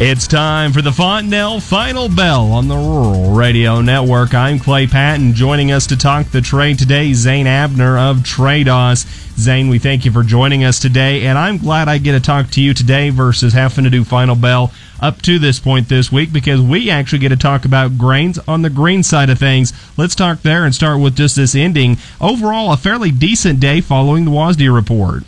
It's time for the Fontanelle Final Bell on the Rural Radio Network. I'm Clay Patton. Joining us to talk the trade today, Zane Abner of Tredas. Zane, we thank you for joining us today, and I'm glad I get to talk to you today versus having to do Final Bell up to this point this week because we actually get to talk about grains on the green side of things. Let's talk there and start with just this ending. Overall, a fairly decent day following the WASDE report.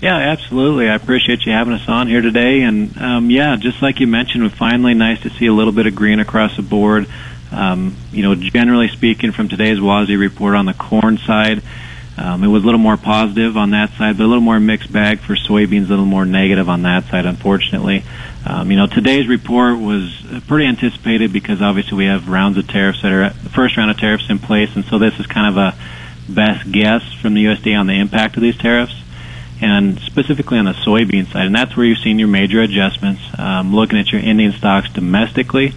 Yeah, absolutely. I appreciate you having us on here today. And um, yeah, just like you mentioned, finally nice to see a little bit of green across the board. Um, you know, generally speaking, from today's WASDE report on the corn side, um, it was a little more positive on that side, but a little more mixed bag for soybeans, a little more negative on that side, unfortunately. Um, you know, today's report was pretty anticipated because obviously we have rounds of tariffs that are the first round of tariffs in place, and so this is kind of a best guess from the USDA on the impact of these tariffs and specifically on the soybean side. And that's where you've seen your major adjustments. Um, looking at your ending stocks domestically,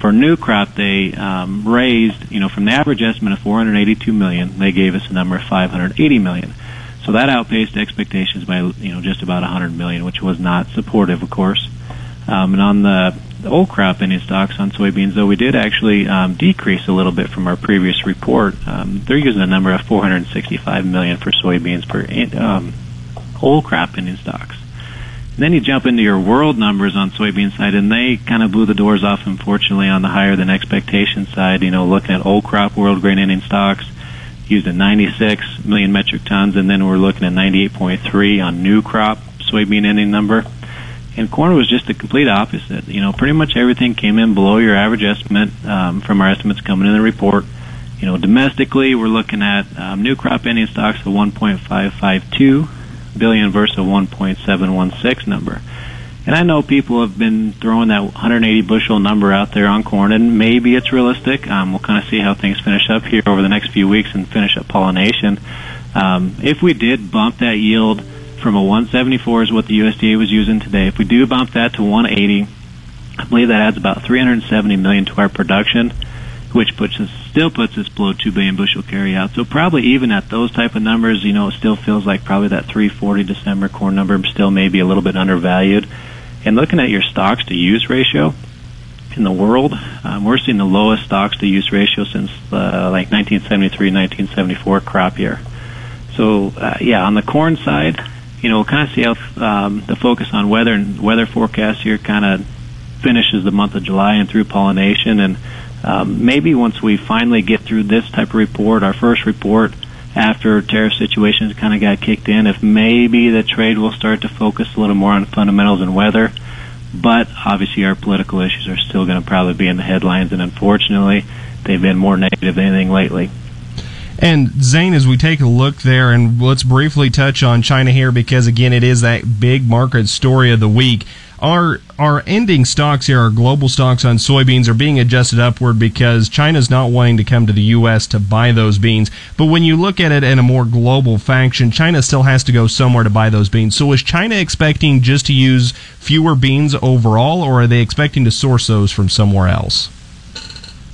for new crop, they um, raised, you know, from the average estimate of 482 million, they gave us a number of 580 million. So that outpaced expectations by, you know, just about 100 million, which was not supportive, of course. Um, and on the old crop ending stocks on soybeans, though, we did actually um, decrease a little bit from our previous report. Um, they're using a number of 465 million for soybeans per um, whole crop ending stocks. And then you jump into your world numbers on soybean side, and they kind of blew the doors off, unfortunately, on the higher than expectation side. You know, looking at old crop world grain ending stocks, used at 96 million metric tons, and then we're looking at 98.3 on new crop soybean ending number. And corn was just the complete opposite. You know, pretty much everything came in below your average estimate um, from our estimates coming in the report. You know, domestically, we're looking at um, new crop ending stocks of 1.552 billion versus a 1.716 number. And I know people have been throwing that 180 bushel number out there on corn, and maybe it's realistic. Um, we'll kind of see how things finish up here over the next few weeks and finish up pollination. Um, if we did bump that yield from a 174 is what the USDA was using today, if we do bump that to 180, I believe that adds about 370 million to our production which puts us still puts us below two billion bushel carryout. So probably even at those type of numbers, you know, it still feels like probably that 340 December corn number still may be a little bit undervalued. And looking at your stocks to use ratio in the world, um, we're seeing the lowest stocks to use ratio since uh, like 1973, 1974 crop year. So uh, yeah, on the corn side, you know, we'll kind of see how um, the focus on weather and weather forecast here kind of finishes the month of July and through pollination and um, maybe once we finally get through this type of report, our first report after tariff situations kind of got kicked in, if maybe the trade will start to focus a little more on fundamentals and weather. But obviously, our political issues are still going to probably be in the headlines, and unfortunately, they've been more negative than anything lately. And Zane, as we take a look there, and let's briefly touch on China here because again, it is that big market story of the week. Our our ending stocks here, our global stocks on soybeans, are being adjusted upward because China's not wanting to come to the U.S. to buy those beans. But when you look at it in a more global fashion, China still has to go somewhere to buy those beans. So is China expecting just to use fewer beans overall, or are they expecting to source those from somewhere else?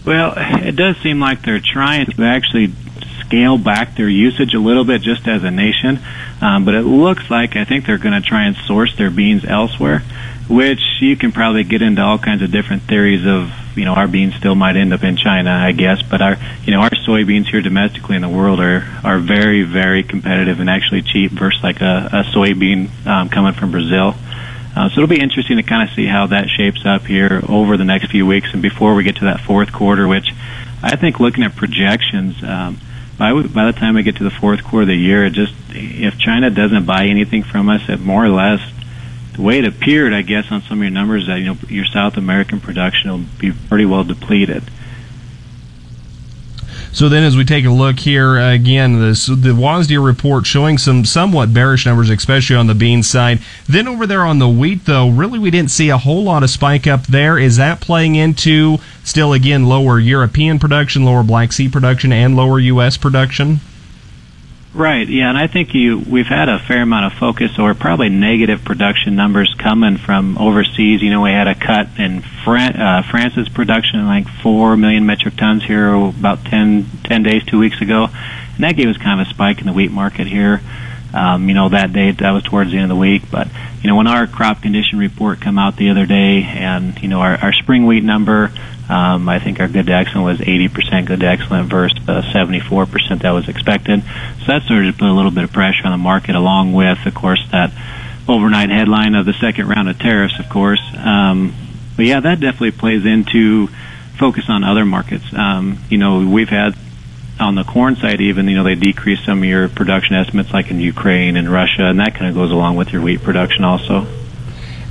Well, it does seem like they're trying to actually scale back their usage a little bit just as a nation. Um, but it looks like I think they're going to try and source their beans elsewhere, which you can probably get into all kinds of different theories of, you know, our beans still might end up in China, I guess, but our, you know, our soybeans here domestically in the world are, are very, very competitive and actually cheap versus like a, a soybean um, coming from Brazil. Uh, so it'll be interesting to kind of see how that shapes up here over the next few weeks and before we get to that fourth quarter, which I think looking at projections, um, by by the time we get to the fourth quarter of the year, it just if China doesn't buy anything from us, it more or less the way it appeared, I guess, on some of your numbers that you know your South American production will be pretty well depleted. So then, as we take a look here again, this the WASDE report showing some somewhat bearish numbers, especially on the bean side. Then over there on the wheat, though, really we didn't see a whole lot of spike up there. Is that playing into still again lower European production, lower Black Sea production, and lower U.S. production? Right. Yeah, and I think you we've had a fair amount of focus or probably negative production numbers coming from overseas. You know, we had a cut in Fran- uh, France's production, like four million metric tons here about 10, 10 days, two weeks ago, and that gave us kind of a spike in the wheat market here. Um, you know, that day that was towards the end of the week, but you know, when our crop condition report come out the other day, and you know, our, our spring wheat number um, I think our good to excellent was 80% good to excellent versus the 74% that was expected. So that sort of put a little bit of pressure on the market, along with, of course, that overnight headline of the second round of tariffs, of course. Um, but yeah, that definitely plays into focus on other markets. Um, you know, we've had on the corn side, even you know they decreased some of your production estimates, like in Ukraine and Russia, and that kind of goes along with your wheat production also.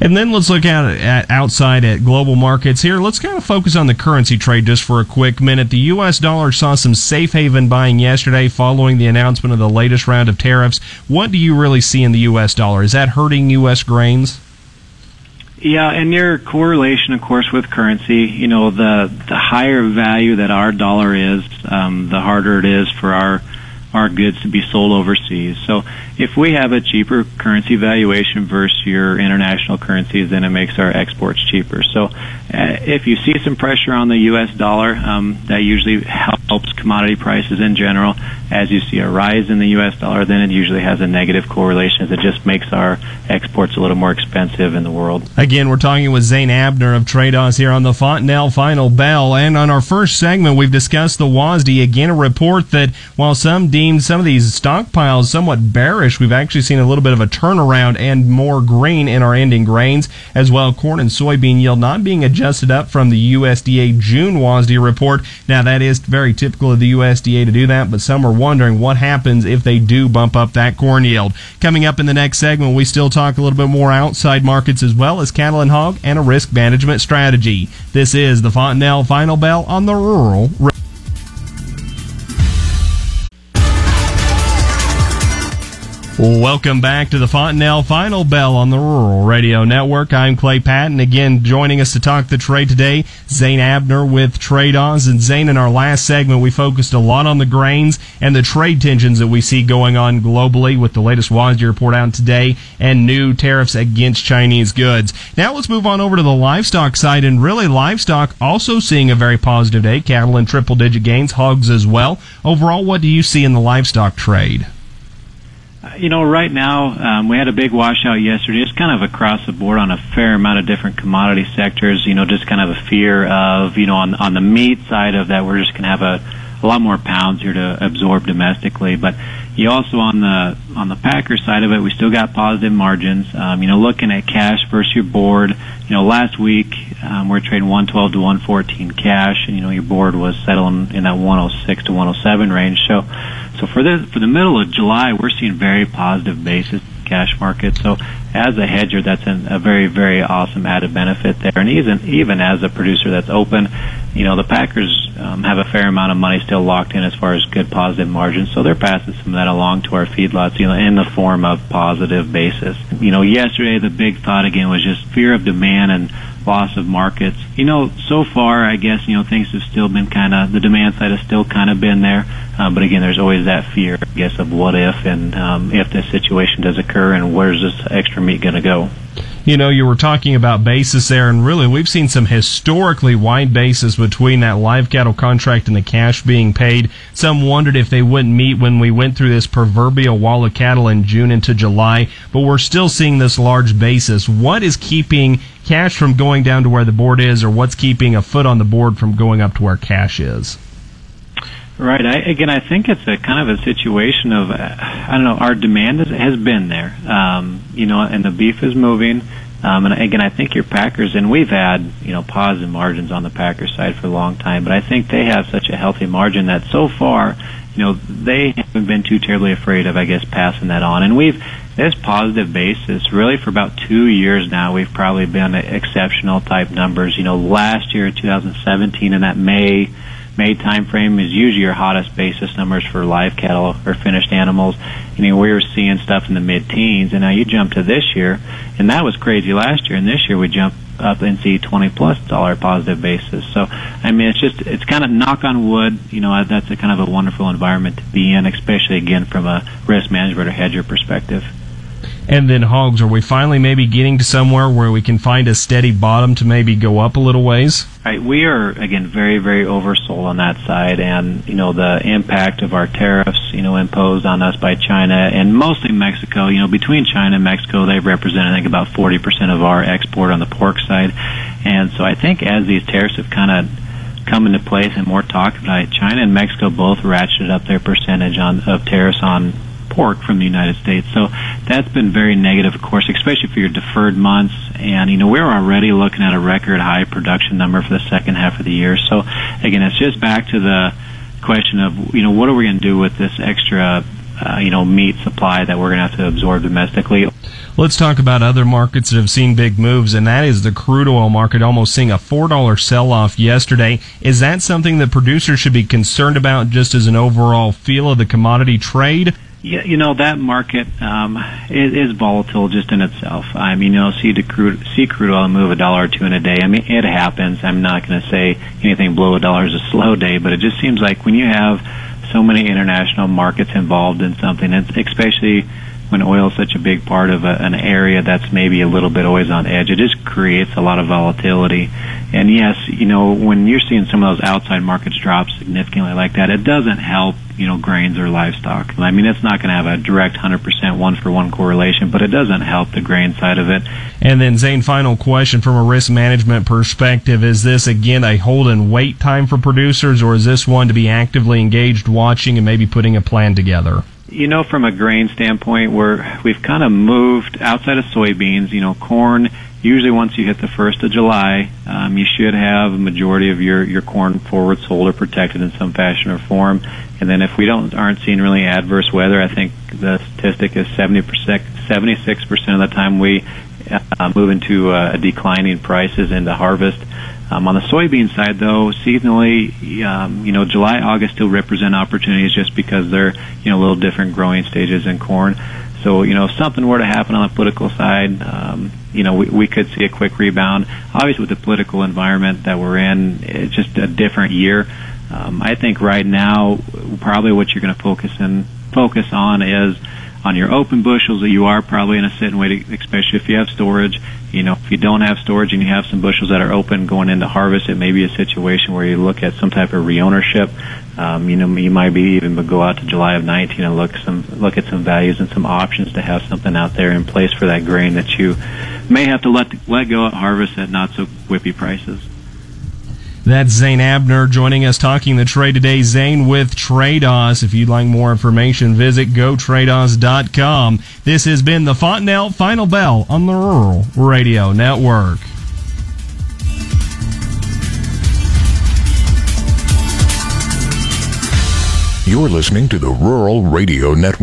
And then let's look at, at outside at global markets here. Let's kind of focus on the currency trade just for a quick minute. The U.S. dollar saw some safe haven buying yesterday following the announcement of the latest round of tariffs. What do you really see in the U.S. dollar? Is that hurting U.S. grains? Yeah, and your correlation, of course, with currency, you know, the the higher value that our dollar is, um, the harder it is for our our goods to be sold overseas. So if we have a cheaper currency valuation versus your international currencies, then it makes our exports cheaper. So uh, if you see some pressure on the U.S. dollar, um, that usually helps commodity prices in general. As you see a rise in the U.S. dollar, then it usually has a negative correlation. It just makes our exports a little more expensive in the world. Again, we're talking with Zane Abner of Tredas here on the Fontanelle Final Bell. And on our first segment, we've discussed the WASDE. Again, a report that while some deemed some of these stockpiles somewhat bearish, we've actually seen a little bit of a turnaround and more green in our ending grains, as well corn and soybean yield not being adjusted up from the USDA June WASDE report. Now, that is very typical of the USDA to do that, but some are wondering what happens if they do bump up that corn yield. Coming up in the next segment, we still talk a little bit more outside markets as well as cattle and hog and a risk management strategy. This is the Fontanelle Final Bell on the Rural. Welcome back to the Fontanelle Final Bell on the Rural Radio Network. I'm Clay Patton. Again, joining us to talk the trade today, Zane Abner with Trade Tredas. And Zane, in our last segment, we focused a lot on the grains and the trade tensions that we see going on globally with the latest WASDE report out today and new tariffs against Chinese goods. Now let's move on over to the livestock side. And really, livestock also seeing a very positive day. Cattle in triple digit gains, hogs as well. Overall, what do you see in the livestock trade? You know, right now um, we had a big washout yesterday. It's kind of across the board on a fair amount of different commodity sectors. You know, just kind of a fear of you know on on the meat side of that we're just going to have a a lot more pounds here to absorb domestically. But you also on the on the packer side of it, we still got positive margins. Um, you know, looking at cash versus your board. You know, last week um, we're trading 112 to 114 cash, and you know your board was settling in that 106 to 107 range. So so for the for the middle of July, we're seeing very positive basis cash market. So as a hedger, that's an, a very very awesome added benefit there. And even even as a producer that's open, you know the Packers um, have a fair amount of money still locked in as far as good positive margins. So they're passing some of that along to our feedlots, you know, in the form of positive basis. You know, yesterday the big thought again was just fear of demand and loss of markets. You know, so far, I guess, you know, things have still been kind of, the demand side has still kind of been there. Um, but again, there's always that fear, I guess, of what if and um, if this situation does occur and where's this extra meat going to go you know, you were talking about basis there, and really we've seen some historically wide basis between that live cattle contract and the cash being paid. Some wondered if they wouldn't meet when we went through this proverbial wall of cattle in June into July, but we're still seeing this large basis. What is keeping cash from going down to where the board is, or what's keeping a foot on the board from going up to where cash is? Right. I, again, I think it's a kind of a situation of uh, I don't know. Our demand has, has been there, um, you know, and the beef is moving. Um, and again, I think your Packers, and we've had you know positive margins on the Packers side for a long time, but I think they have such a healthy margin that so far, you know, they haven't been too terribly afraid of, I guess, passing that on. And we've this positive basis really for about two years now. We've probably been exceptional type numbers. You know, last year, 2017, in that May May timeframe is usually your hottest basis numbers for live cattle or finished animals. You know, we were seeing stuff in the mid-teens, and now you jump to this year, and that was crazy last year, and this year we jump up and see 20 plus dollar positive basis. So, I mean, it's just, it's kind of knock on wood, you know, that's a kind of a wonderful environment to be in, especially again from a risk management or hedger perspective. And then hogs, are we finally maybe getting to somewhere where we can find a steady bottom to maybe go up a little ways? Right, we are again very, very oversold on that side, and you know the impact of our tariffs, you know, imposed on us by China and mostly Mexico. You know, between China and Mexico, they represent I think about 40% of our export on the pork side, and so I think as these tariffs have kind of come into place and more talk about it, China and Mexico both ratcheted up their percentage on of tariffs on pork from the United States. So that's been very negative, of course, especially for your deferred months. And, you know, we're already looking at a record high production number for the second half of the year. So, again, it's just back to the question of, you know, what are we going to do with this extra, uh, you know, meat supply that we're going to have to absorb domestically? Let's talk about other markets that have seen big moves, and that is the crude oil market almost seeing a $4 sell off yesterday. Is that something that producers should be concerned about just as an overall feel of the commodity trade? Yeah, you know that market um, is, is volatile just in itself. I mean, you know, see crude see crude oil move a dollar or two in a day. I mean, it happens. I'm not going to say anything below a dollar is a slow day, but it just seems like when you have so many international markets involved in something, and especially when oil is such a big part of a, an area that's maybe a little bit always on edge, it just creates a lot of volatility. And yes, you know, when you're seeing some of those outside markets drop significantly like that, it doesn't help you know, grains or livestock. I mean, it's not going to have a direct 100% one for one correlation, but it doesn't help the grain side of it. And then, Zane, final question from a risk management perspective is this again a hold and wait time for producers, or is this one to be actively engaged, watching, and maybe putting a plan together? You know, from a grain standpoint, we're, we've kind of moved outside of soybeans, you know, corn usually once you hit the first of July, um, you should have a majority of your your corn forward sold or protected in some fashion or form. And then if we don't aren't seeing really adverse weather, I think the statistic is 70 percent, 76 percent of the time we uh, move into uh, declining prices into harvest. Um, on the soybean side, though, seasonally, um, you know, July, August still represent opportunities just because they're you know a little different growing stages in corn. So, you know, if something were to happen on the political side, um, you know, we, we could see a quick rebound. Obviously, with the political environment that we're in, it's just a different year. Um, I think right now, probably what you're going to focus in focus on is on your open bushels that you are probably in a sit and wait, especially if you have storage. You know, if you don't have storage and you have some bushels that are open going into harvest, it may be a situation where you look at some type of reownership. Um, you know, you might be even go out to July of 19 and look some look at some values and some options to have something out there in place for that grain that you may have to let let go at harvest at not so whippy prices. That's Zane Abner joining us talking the trade today. Zane with Tredas. If you'd like more information, visit gotredas.com. This has been the Fontanelle Final Bell on the Rural Radio Network. You're listening to the Rural Radio Network.